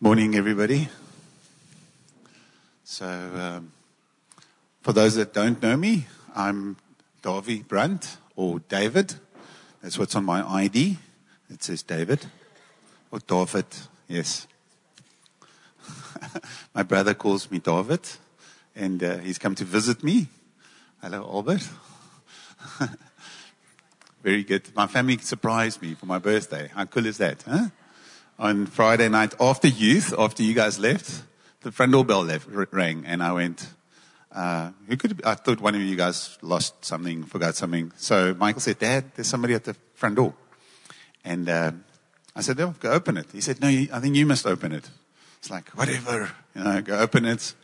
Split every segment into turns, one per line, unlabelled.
Morning, everybody. So, um, for those that don't know me, I'm Davy Brand or David. That's what's on my ID. It says David or David. Yes. my brother calls me David, and uh, he's come to visit me. Hello, Albert. Very good. My family surprised me for my birthday. How cool is that, huh? On Friday night after youth, after you guys left, the front door bell left, rang, and I went, uh, who could, I thought one of you guys lost something, forgot something. So Michael said, Dad, there's somebody at the front door. And, uh, I said, oh, go open it. He said, no, I think you must open it. It's like, whatever, you know, go open it.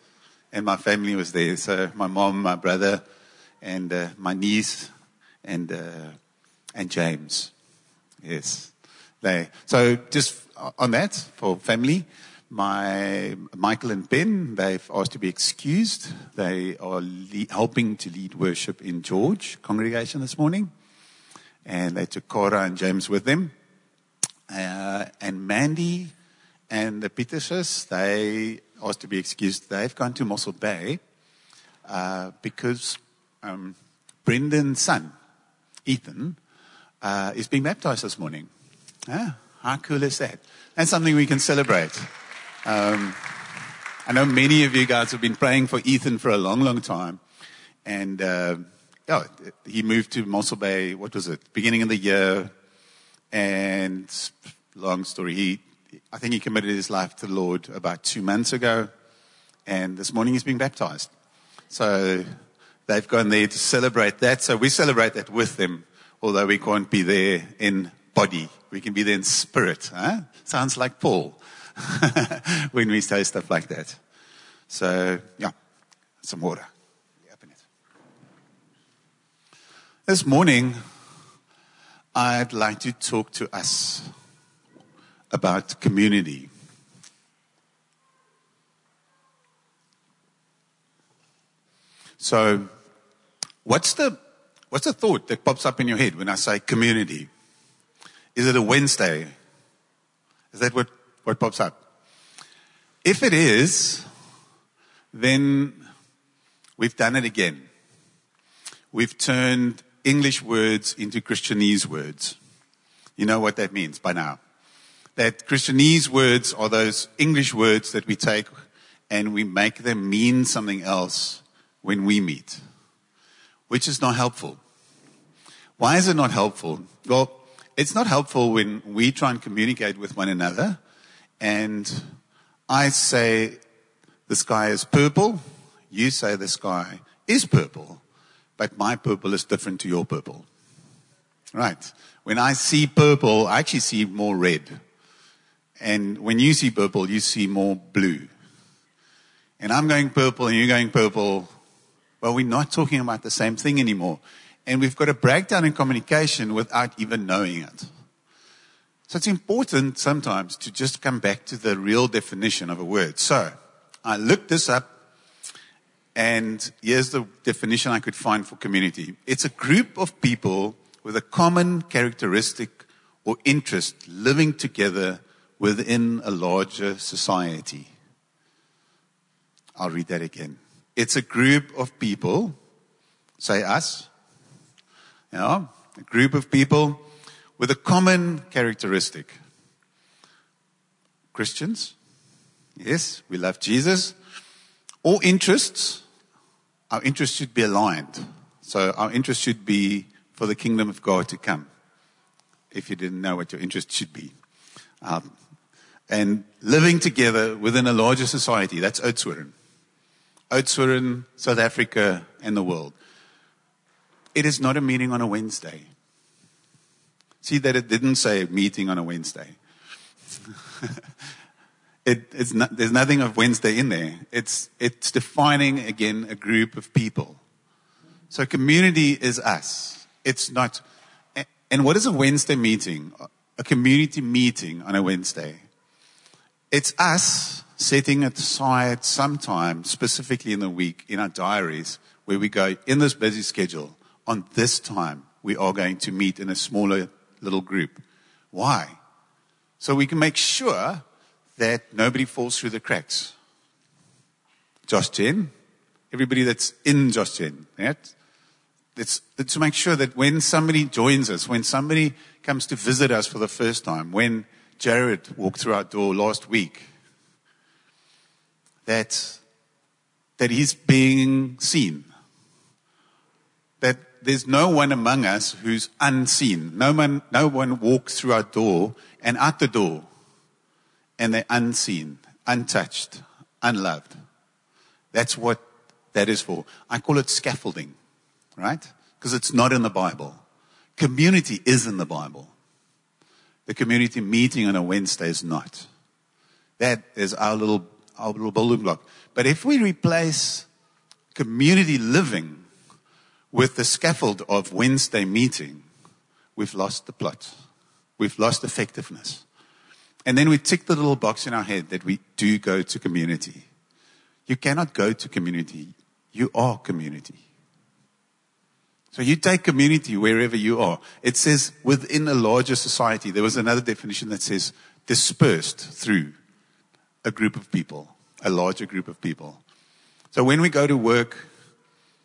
And my family was there. So my mom, my brother, and uh, my niece, and uh, and James. Yes. So just on that for family, my Michael and Ben, they've asked to be excused. They are le- helping to lead worship in George congregation this morning. And they took Cora and James with them. Uh, and Mandy and the Peterses, they asked to be excused. They've gone to Mossel Bay uh, because um, Brendan's son, Ethan, uh, is being baptized this morning. Yeah, how cool is that? That's something we can celebrate. Um, I know many of you guys have been praying for Ethan for a long, long time. And uh, yeah, he moved to Mossel Bay, what was it, beginning of the year. And long story, he, I think he committed his life to the Lord about two months ago. And this morning he's being baptized. So they've gone there to celebrate that. So we celebrate that with them although we can't be there in body. We can be there in spirit. Huh? Sounds like Paul when we say stuff like that. So, yeah, some water. This morning, I'd like to talk to us about community. So, what's the What's the thought that pops up in your head when I say community? Is it a Wednesday? Is that what, what pops up? If it is, then we've done it again. We've turned English words into Christianese words. You know what that means by now. That Christianese words are those English words that we take and we make them mean something else when we meet, which is not helpful. Why is it not helpful? Well, it's not helpful when we try and communicate with one another and I say the sky is purple, you say the sky is purple, but my purple is different to your purple. Right. When I see purple, I actually see more red. And when you see purple, you see more blue. And I'm going purple and you're going purple. Well, we're not talking about the same thing anymore. And we've got a breakdown in communication without even knowing it. So it's important sometimes to just come back to the real definition of a word. So I looked this up and here's the definition I could find for community. It's a group of people with a common characteristic or interest living together within a larger society. I'll read that again. It's a group of people, say us, know, a group of people with a common characteristic. Christians, yes, we love Jesus. All interests, our interests should be aligned. So our interest should be for the kingdom of God to come. If you didn't know what your interest should be. Um, and living together within a larger society. That's Oudtshoorn. Oudtshoorn, South Africa, and the world. It is not a meeting on a Wednesday. See that it didn't say meeting on a Wednesday. it, it's not, there's nothing of Wednesday in there. It's, it's defining again a group of people. So community is us. It's not, and what is a Wednesday meeting? A community meeting on a Wednesday. It's us setting aside some time, specifically in the week, in our diaries, where we go in this busy schedule on this time, we are going to meet in a smaller little group. Why? So we can make sure that nobody falls through the cracks. Josh Gen, everybody that's in Josh Gen, right? It's, it's to make sure that when somebody joins us, when somebody comes to visit us for the first time, when Jared walked through our door last week, that, that he's being seen. That there's no one among us who's unseen. No one, no one walks through our door and out the door and they're unseen, untouched, unloved. That's what that is for. I call it scaffolding, right? Because it's not in the Bible. Community is in the Bible. The community meeting on a Wednesday is not. That is our little, our little building block. But if we replace community living with the scaffold of Wednesday meeting, we've lost the plot. We've lost effectiveness. And then we tick the little box in our head that we do go to community. You cannot go to community. You are community. So you take community wherever you are. It says within a larger society. There was another definition that says dispersed through a group of people, a larger group of people. So when we go to work,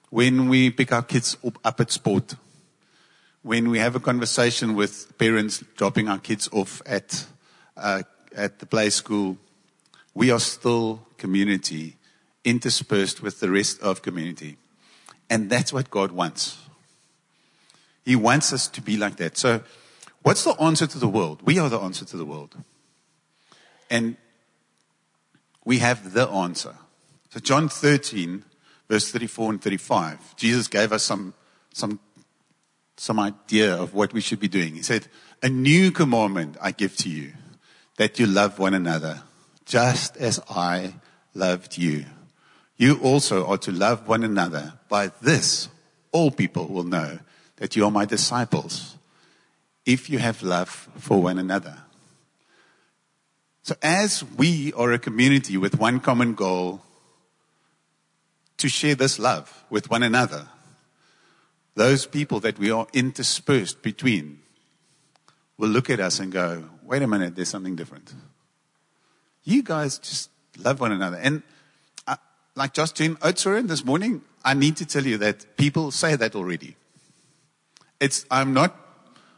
when we pick our kids up at sport, when we have a conversation with parents dropping our kids off at, uh, at the play school, we are still community interspersed with the rest of community. And that's what God wants. He wants us to be like that. So, what's the answer to the world? We are the answer to the world. And we have the answer. So, John 13, verse 34 and 35, Jesus gave us some, some, some idea of what we should be doing. He said, A new commandment I give to you, that you love one another, just as I loved you. You also are to love one another. By this, all people will know that you are my disciples if you have love for one another. So, as we are a community with one common goal to share this love with one another, those people that we are interspersed between will look at us and go, wait a minute, there's something different. You guys just love one another. And uh, like Josh Gen Oudtshoorn this morning, I need to tell you that people say that already. It's, I'm not,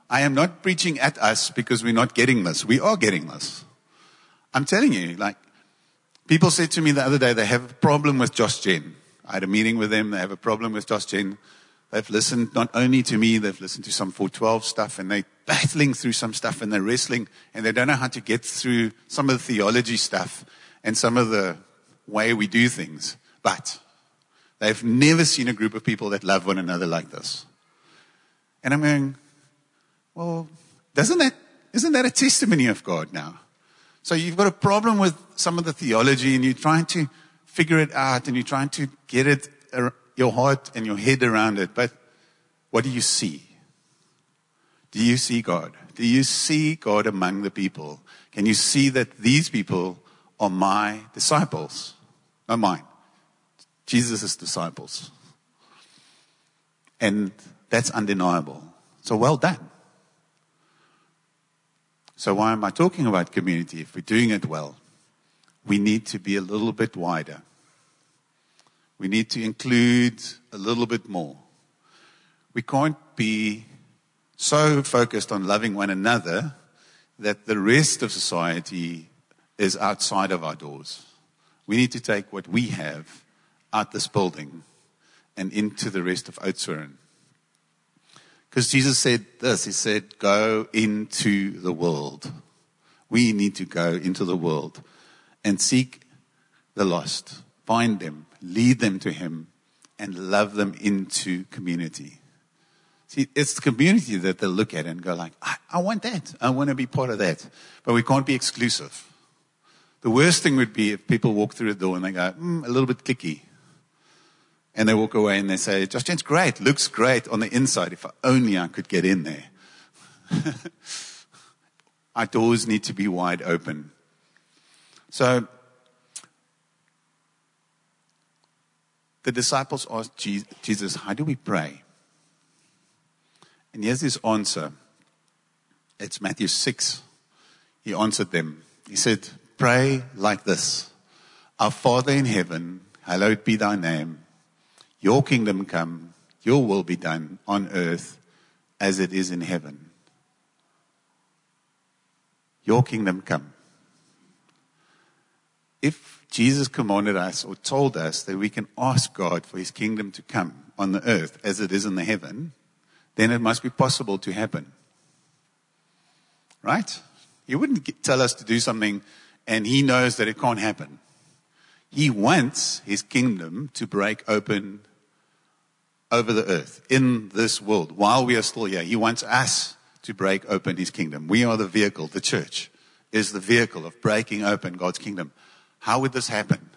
I am not preaching at us because we're not getting this. We are getting this. I'm telling you, like, people said to me the other day they have a problem with Josh Gen. I had a meeting with them. They have a problem with Josh They've listened not only to me, they've listened to some 412 stuff and they're battling through some stuff and they're wrestling and they don't know how to get through some of the theology stuff and some of the way we do things, but they've never seen a group of people that love one another like this. And I'm going, well, doesn't that, isn't that a testimony of God now? So you've got a problem with some of the theology and you're trying to figure it out and you're trying to get it, your heart and your head around it. But what do you see? Do you see God? Do you see God among the people? Can you see that these people are my disciples? not mine. Jesus' disciples. And that's undeniable. So well done. So why am I talking about community? If we're doing it well, we need to be a little bit wider. We need to include a little bit more. We can't be so focused on loving one another that the rest of society is outside of our doors. We need to take what we have out this building and into the rest of Oudtshoorn. Because Jesus said this, He said, go into the world. We need to go into the world and seek the lost, find them, lead them to Him, and love them into community. See, it's the community that they look at and go like, I, I want that. I want to be part of that. But we can't be exclusive. The worst thing would be if people walk through the door and they go, mm, a little bit clicky. And they walk away and they say, Josh Gen's great, looks great on the inside. If only I could get in there. Our doors need to be wide open. So, the disciples asked Jesus, How do we pray? And here's his answer. It's Matthew 6. He answered them. He said, pray like this Our Father in heaven, hallowed be thy name. Your kingdom come, your will be done on earth as it is in heaven. Your kingdom come. If Jesus commanded us or told us that we can ask God for his kingdom to come on the earth as it is in the heaven, then it must be possible to happen. Right? He wouldn't tell us to do something and he knows that it can't happen. He wants his kingdom to break open over the earth in this world while we are still here. He wants us to break open his kingdom. We are the vehicle, the church is the vehicle of breaking open God's kingdom. How would this happen?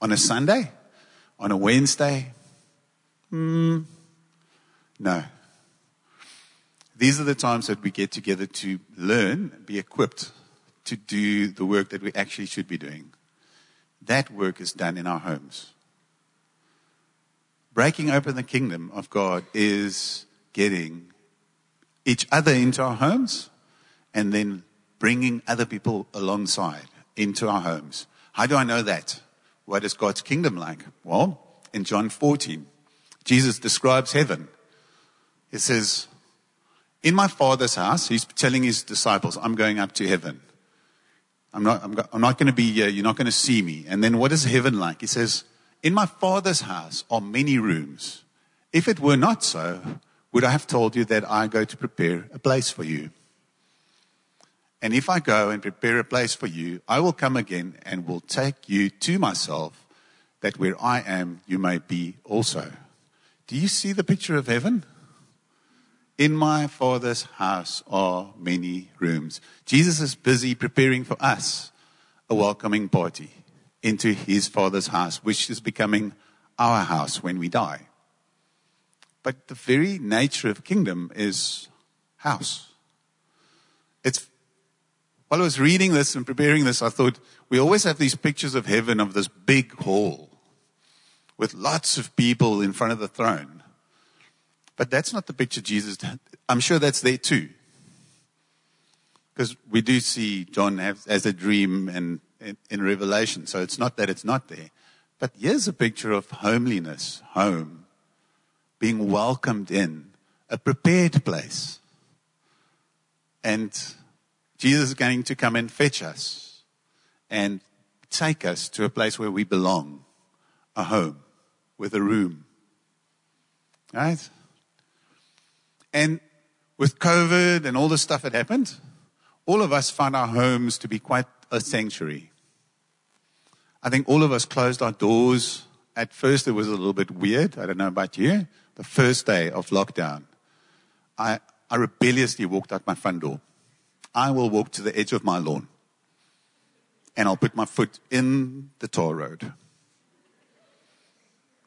On a Sunday? On a Wednesday? Hmm. No. These are the times that we get together to learn, be equipped to do the work that we actually should be doing. That work is done in our homes. Breaking open the kingdom of God is getting each other into our homes and then bringing other people alongside into our homes. How do I know that? What is God's kingdom like? Well, in John 14, Jesus describes heaven. He says, In my Father's house, he's telling his disciples, I'm going up to heaven. I'm not, I'm, I'm not going to be here. You're not going to see me. And then what is heaven like? He says, In my Father's house are many rooms. If it were not so, would I have told you that I go to prepare a place for you? And if I go and prepare a place for you, I will come again and will take you to myself, that where I am, you may be also. Do you see the picture of heaven? In my Father's house are many rooms. Jesus is busy preparing for us a welcoming party into his Father's house, which is becoming our house when we die. But the very nature of kingdom is house. While I was reading this and preparing this, I thought we always have these pictures of heaven of this big hall with lots of people in front of the throne. But that's not the picture Jesus, I'm sure that's there too. Because we do see John as a dream and in Revelation. So it's not that it's not there. But here's a picture of homeliness, home, being welcomed in, a prepared place. And Jesus is going to come and fetch us and take us to a place where we belong, a home with a room. Right? And with COVID and all the stuff that happened, all of us found our homes to be quite a sanctuary. I think all of us closed our doors. At first, it was a little bit weird. I don't know about you. The first day of lockdown, I, I rebelliously walked out my front door. I will walk to the edge of my lawn and I'll put my foot in the tar road.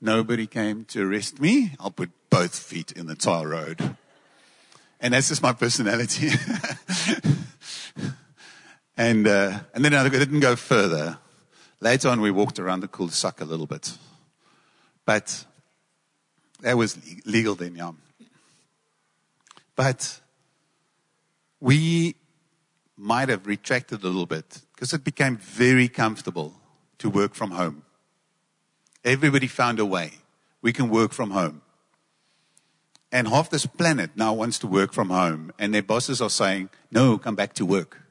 Nobody came to arrest me. I'll put both feet in the tar road. And that's just my personality. and, uh, and then I didn't go further. Later on, we walked around the cul-de-sac a little bit. But that was legal then, yeah. But we might have retracted a little bit because it became very comfortable to work from home. Everybody found a way. We can work from home. And half this planet now wants to work from home, and their bosses are saying, No, come back to work.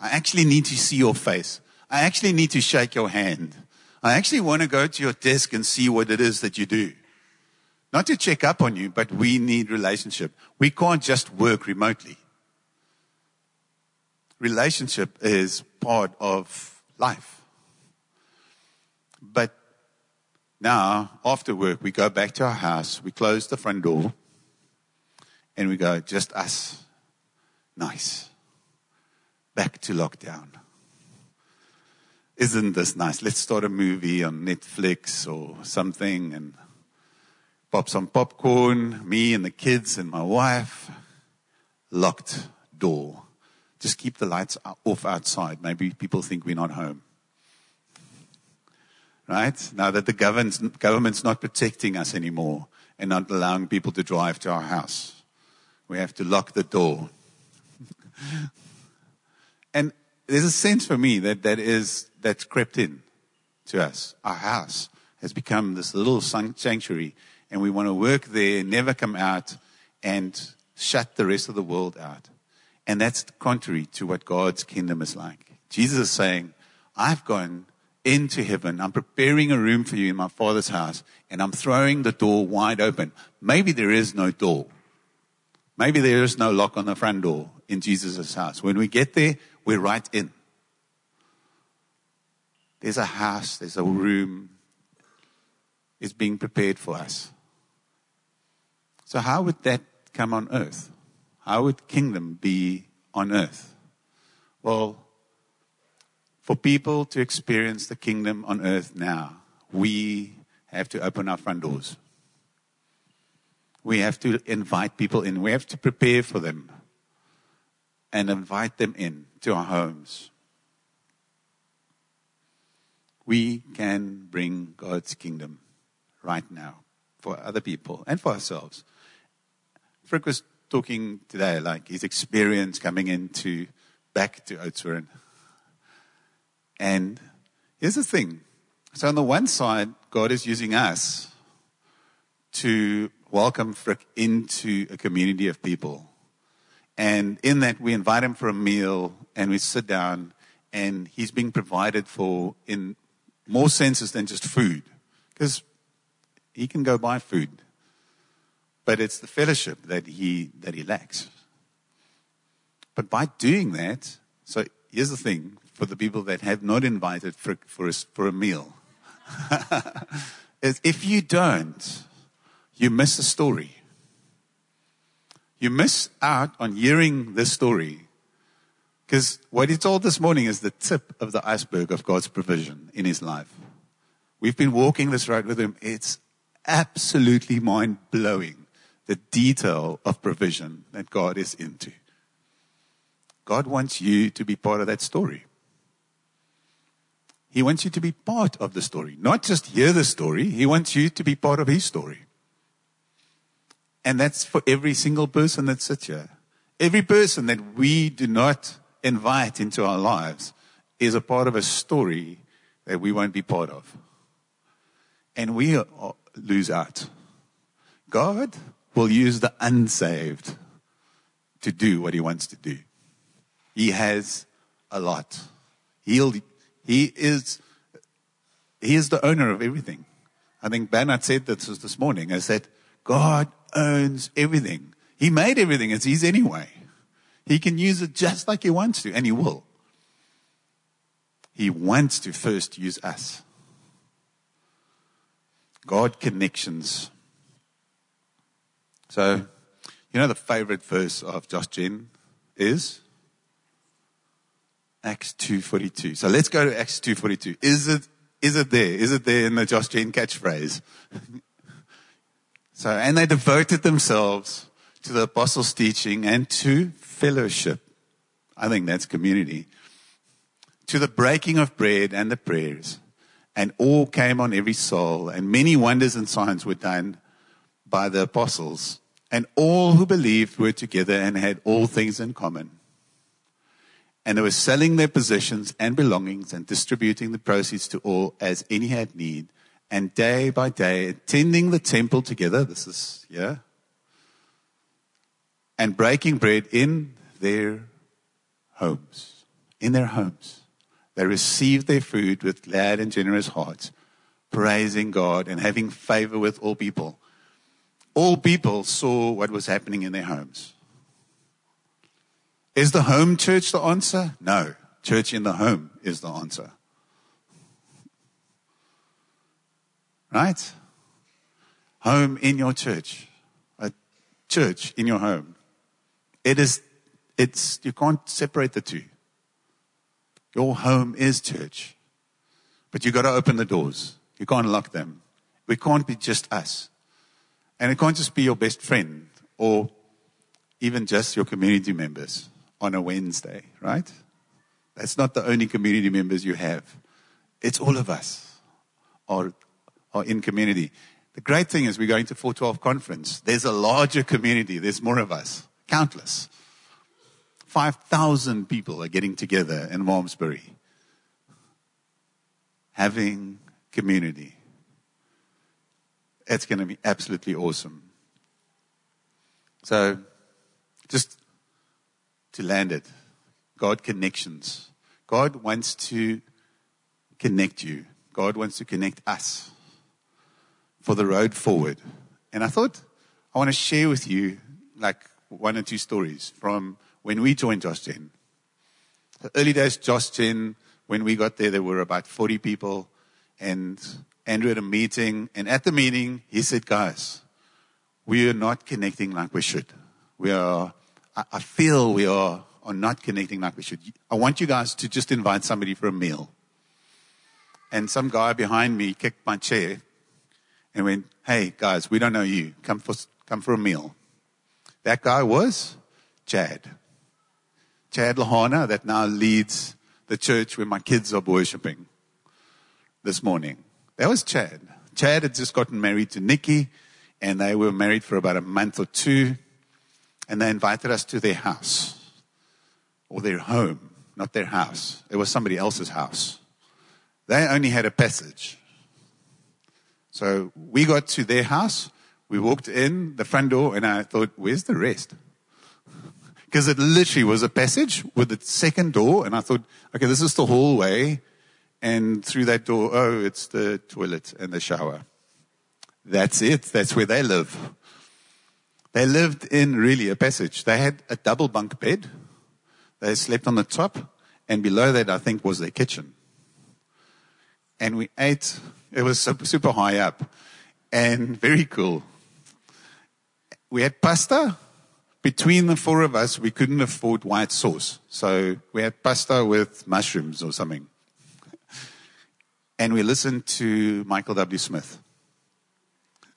I actually need to see your face. I actually need to shake your hand. I actually want to go to your desk and see what it is that you do. Not to check up on you, but we need relationship. We can't just work remotely relationship is part of life. But now, after work, we go back to our house, we close the front door, and we go, just us. Nice. Back to lockdown. Isn't this nice? Let's start a movie on Netflix or something and pop some popcorn, me and the kids and my wife. Locked door just keep the lights off outside. Maybe people think we're not home. Right? Now that the government's, not protecting us anymore and not allowing people to drive to our house, we have to lock the door. and there's a sense for me that that is, that's crept in to us. Our house has become this little sanctuary and we want to work there, never come out and shut the rest of the world out. And that's contrary to what God's kingdom is like. Jesus is saying, I've gone into heaven. I'm preparing a room for you in my father's house and I'm throwing the door wide open. Maybe there is no door. Maybe there is no lock on the front door in Jesus' house. When we get there, we're right in. There's a house, there's a room, it's being prepared for us. So, how would that come on earth? How would kingdom be on earth? Well, for people to experience the kingdom on earth now, we have to open our front doors. We have to invite people in. We have to prepare for them and invite them in to our homes. We can bring God's kingdom right now for other people and for ourselves. Frick was talking today, like his experience coming into back to Oudtshoorn. And here's the thing. So on the one side, God is using us to welcome Frick into a community of people. And in that, we invite him for a meal and we sit down and he's being provided for in more senses than just food. Because he can go buy food. But it's the fellowship that he, that he lacks. But by doing that, so here's the thing for the people that have not invited for, for, a, for a meal. is if you don't, you miss a story. You miss out on hearing this story. Because what he told this morning is the tip of the iceberg of God's provision in his life. We've been walking this road with him. It's absolutely mind blowing the detail of provision that God is into. God wants you to be part of that story. He wants you to be part of the story, not just hear the story. He wants you to be part of his story. And that's for every single person that sits here. Every person that we do not invite into our lives is a part of a story that we won't be part of. And we lose out. God will use the unsaved to do what he wants to do. He has a lot. He'll, he is, he is the owner of everything. I think Bernard said this this morning. I said, God owns everything. He made everything. It's his anyway. He can use it just like he wants to, and he will. He wants to first use us. God connections. So, you know the favorite verse of Josh Gen is Acts 2:42. So let's go to Acts 2:42. Is it is it there? Is it there in the Josh Gen catchphrase? so, and they devoted themselves to the apostles' teaching and to fellowship. I think that's community. To the breaking of bread and the prayers and all came on every soul, and many wonders and signs were done by the apostles. And all who believed were together and had all things in common. And they were selling their possessions and belongings and distributing the proceeds to all as any had need. And day by day, attending the temple together. This is, yeah. And breaking bread in their homes. In their homes. They received their food with glad and generous hearts, praising God and having favor with all people. All people saw what was happening in their homes. Is the home church the answer? No. Church in the home is the answer. Right? Home in your church. A church in your home. It is, it's, you can't separate the two. Your home is church. But you got to open the doors. You can't lock them. We can't be just us. And it can't just be your best friend or even just your community members on a Wednesday, right? That's not the only community members you have. It's all of us are, are in community. The great thing is we're going to 412 conference. There's a larger community. There's more of us. Countless. 5,000 people are getting together in Malmesbury, having community. It's going to be absolutely awesome. So, just to land it, God connections. God wants to connect you. God wants to connect us for the road forward. And I thought I want to share with you like one or two stories from when we joined Josh Gen. The early days, Josh Gen, when we got there, there were about 40 people. And Andrew had a meeting. And at the meeting, he said, guys, we are not connecting like we should. We are, I feel we are, are not connecting like we should. I want you guys to just invite somebody for a meal. And some guy behind me kicked my chair and went, Hey guys, we don't know you. Come for, come for a meal. That guy was Chad. Chad Lahana that now leads the church where my kids are worshiping this morning. That was Chad. Chad had just gotten married to Nikki and they were married for about a month or two and they invited us to their house or their home, not their house. It was somebody else's house. They only had a passage. So we got to their house. We walked in the front door and I thought, where's the rest? Because it literally was a passage with a second door. And I thought, okay, this is the hallway. And through that door, oh, it's the toilet and the shower. That's it. That's where they live. They lived in really a passage. They had a double bunk bed. They slept on the top. And below that, I think, was their kitchen and we ate. It was super high up and very cool. We had pasta. Between the four of us, we couldn't afford white sauce. So we had pasta with mushrooms or something. And we listened to Michael W. Smith,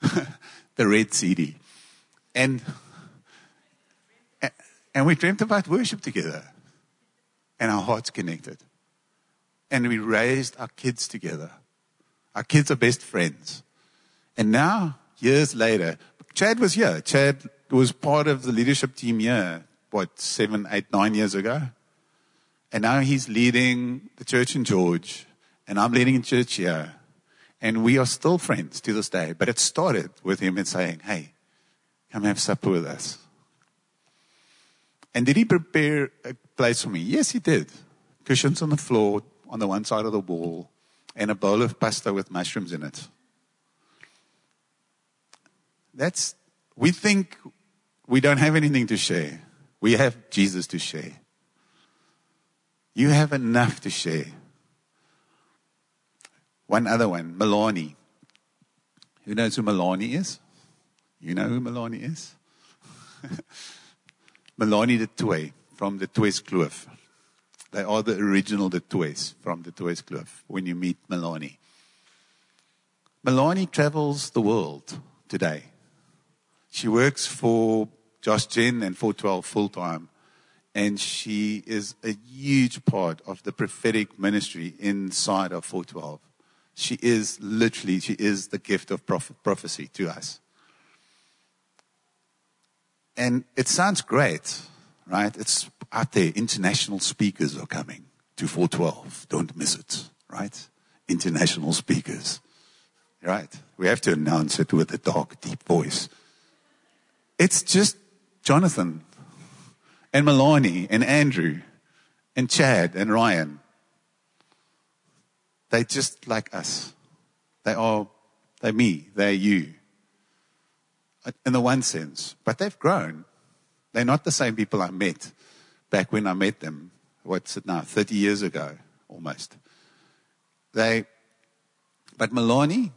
the red CD. And, and we dreamt about worship together. And our hearts connected and we raised our kids together. Our kids are best friends. And now, years later, Chad was here. Chad was part of the leadership team here, what, seven, eight, nine years ago? And now he's leading the church in George, and I'm leading in church here. And we are still friends to this day. But it started with him and saying, Hey, come have supper with us. And did he prepare a place for me? Yes, he did. Cushions on the floor, on the one side of the wall and a bowl of pasta with mushrooms in it. That's, we think we don't have anything to share. We have Jesus to share. You have enough to share. One other one, Milani. Who knows who Milani is? You know who Milani is? Milani du Toit from Du Toitskloof. They are the original Du Toits from Du Toitskloof when you meet Milani. Milani travels the world today. She works for Josh Gen and 412 full time. And she is a huge part of the prophetic ministry inside of 412. She is literally, she is the gift of prophecy to us. And it sounds great, right? It's out there. International speakers are coming to 412. Don't miss it, right? International speakers, right? We have to announce it with a dark, deep voice. It's just Jonathan and Milani and Andrew and Chad and Ryan. They're just like us. They are, they're me, they're you. In the one sense. But they've grown. They're not the same people I met back when I met them. What's it now? 30 years ago, almost. They, but Milani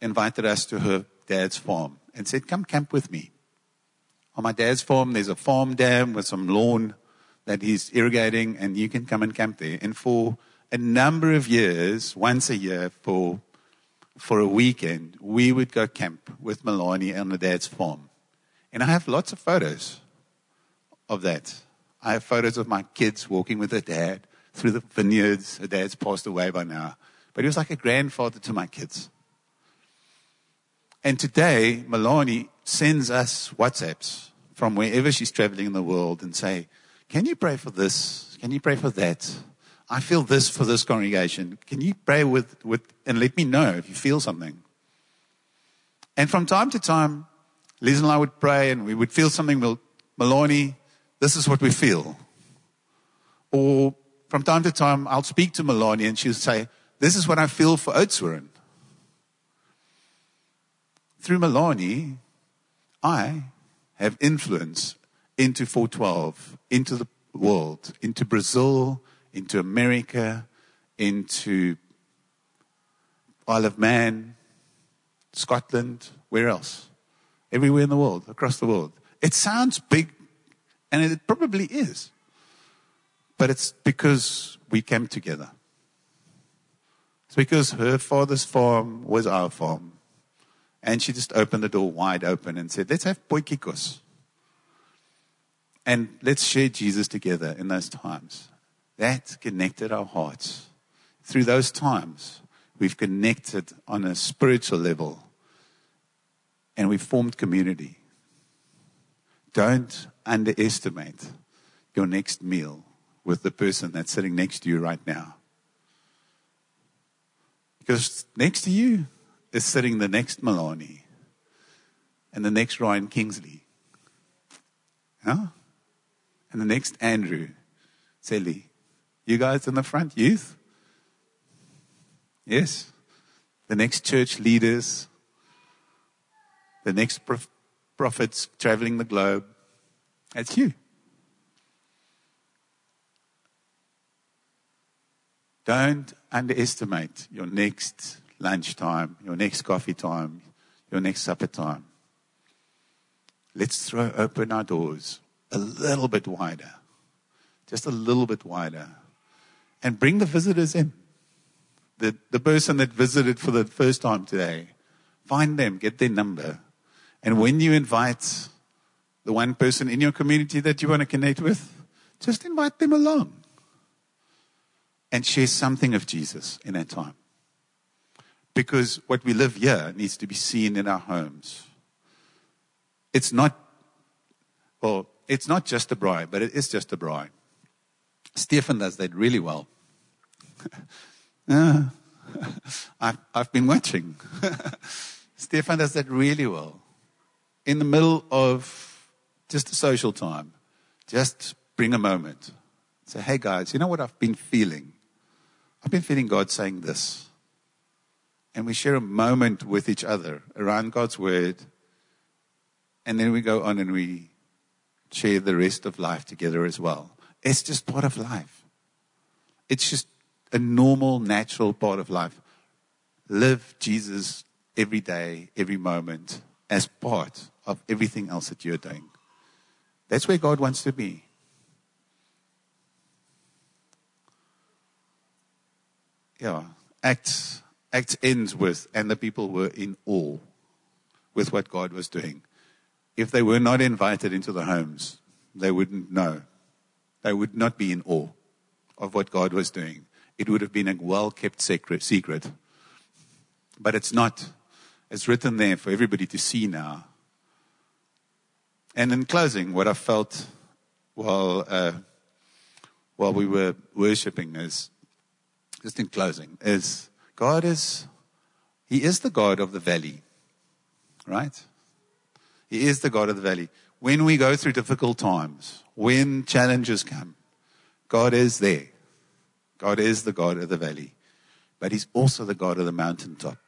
invited us to her dad's farm and said, come camp with me. On my dad's farm, there's a farm dam with some lawn that he's irrigating and you can come and camp there. And for a number of years, once a year for, for a weekend, we would go camp with Milani on the dad's farm. And I have lots of photos of that. I have photos of my kids walking with their dad through the vineyards. Her dad's passed away by now. But he was like a grandfather to my kids. And today, Milani sends us WhatsApps from wherever she's traveling in the world and say, Can you pray for this? Can you pray for that? I feel this for this congregation. Can you pray with, with and let me know if you feel something? And from time to time, Liz and I would pray and we would feel something. Well, Milani, this is what we feel. Or from time to time, I'll speak to Milani and she'll say, this is what I feel for Oudtshoorn. Through Milani, I have influence into 412, into the world, into Brazil, into America, into Isle of Man, Scotland, where else? Everywhere in the world, across the world. It sounds big, and it probably is. But it's because we came together. It's because her father's farm was our farm. And she just opened the door wide open and said, Let's have potjiekos. And let's share Jesus together in those times. That connected our hearts. Through those times, we've connected on a spiritual level and we've formed community. Don't underestimate your next meal with the person that's sitting next to you right now. Because next to you is sitting the next Milani and the next Ryan Kingsley. Huh? And the next Andrew Selley. You guys in the front, youth? Yes. The next church leaders, the next prof- prophets traveling the globe. That's you. Don't underestimate your next lunchtime, your next coffee time, your next supper time. Let's throw open our doors a little bit wider, just a little bit wider, and bring the visitors in. The, the person that visited for the first time today, find them, get their number. And when you invite the one person in your community that you want to connect with, just invite them along and share something of Jesus in that time. Because what we live here needs to be seen in our homes. It's not, well, it's not just a braai, but it is just a braai. Stefan does that really well. uh, I've, I've been watching. Stefan does that really well. In the middle of just a social time, just bring a moment. Say, hey guys, you know what I've been feeling? I've been feeling God saying this. And we share a moment with each other around God's word. And then we go on and we share the rest of life together as well. It's just part of life. It's just a normal, natural part of life. Live Jesus every day, every moment as part of everything else that you're doing. That's where God wants to be. yeah, Acts, Acts ends with, and the people were in awe with what God was doing. If they were not invited into the homes, they wouldn't know. They would not be in awe of what God was doing. It would have been a well kept secret. But it's not. It's written there for everybody to see now. And in closing, what I felt while, uh, while we were worshiping is just in closing, is God is, He is the God of the valley, right? He is the God of the valley. When we go through difficult times, when challenges come, God is there. God is the God of the valley, but He's also the God of the mountaintop.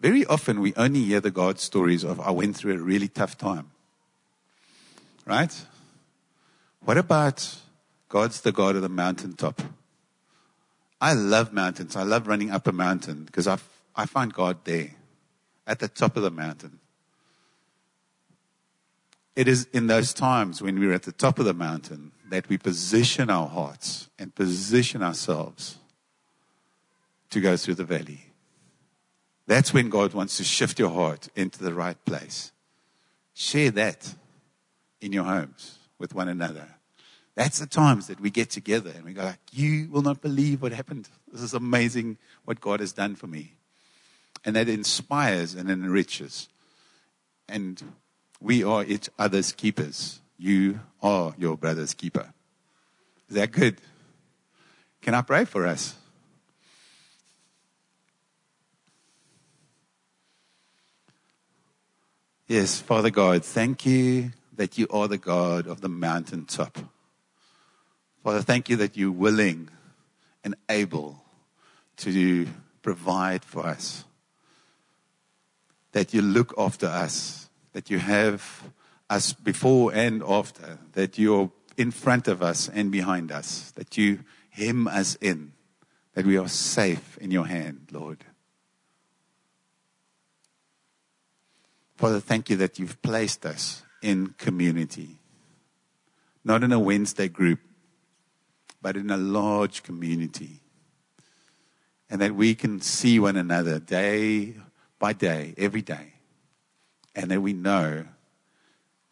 Very often we only hear the God stories of, I went through a really tough time. Right? What about God's the God of the mountaintop? I love mountains. I love running up a mountain because I, I find God there at the top of the mountain. It is in those times when we're at the top of the mountain that we position our hearts and position ourselves to go through the valley. That's when God wants to shift your heart into the right place. Share that in your homes with one another. That's the times that we get together and we go like, you will not believe what happened. This is amazing what God has done for me. And that inspires and enriches. And we are each other's keepers. You are your brother's keeper. Is that good? Can I pray for us? Yes, Father God, thank you that you are the God of the mountaintop. Father, thank you that you're willing and able to provide for us, that you look after us, that you have us before and after, that you're in front of us and behind us, that you hem us in, that we are safe in your hand, Lord. Father, thank you that you've placed us in community. Not in a Wednesday group, but in a large community. And that we can see one another day by day, every day. And that we know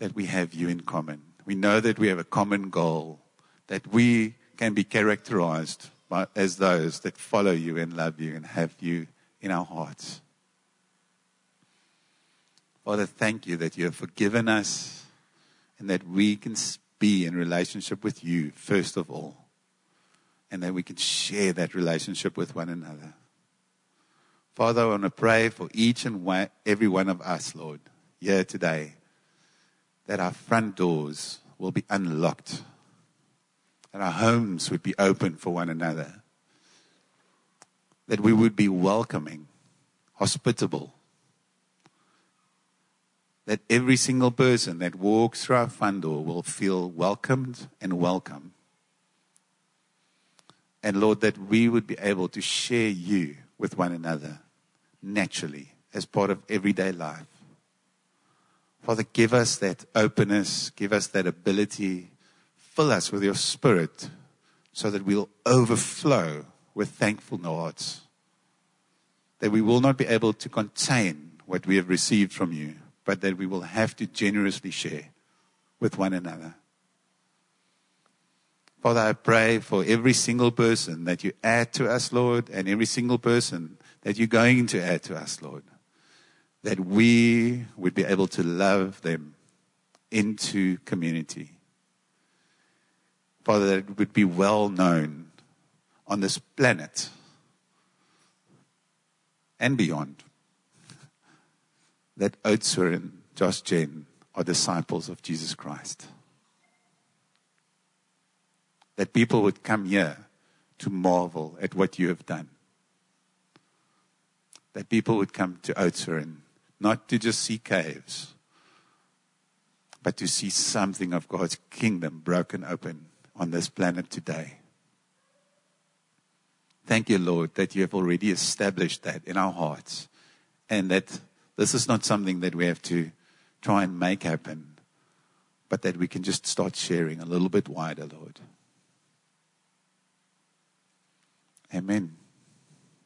that we have you in common. We know that we have a common goal, that we can be characterized by, as those that follow you and love you and have you in our hearts. Father, thank you that you have forgiven us and that we can be in relationship with you, first of all, and that we can share that relationship with one another. Father, I want to pray for each and every one of us, Lord, here today, that our front doors will be unlocked, that our homes would be open for one another, that we would be welcoming, hospitable, that every single person that walks through our front door will feel welcomed and welcome. And Lord, that we would be able to share you with one another naturally as part of everyday life. Father, give us that openness, give us that ability, fill us with your spirit so that we'll overflow with thankful hearts. That we will not be able to contain what we have received from you, but that we will have to generously share with one another. Father, I pray for every single person that you add to us, Lord, and every single person that you're going to add to us, Lord, that we would be able to love them into community. Father, that it would be well known on this planet and beyond that Oudtshoorn and Josh Gen are disciples of Jesus Christ. That people would come here to marvel at what you have done. That people would come to Oudtshoorn and not to just see caves, but to see something of God's kingdom broken open on this planet today. Thank you, Lord, that you have already established that in our hearts and that this is not something that we have to try and make happen, but that we can just start sharing a little bit wider, Lord. Amen.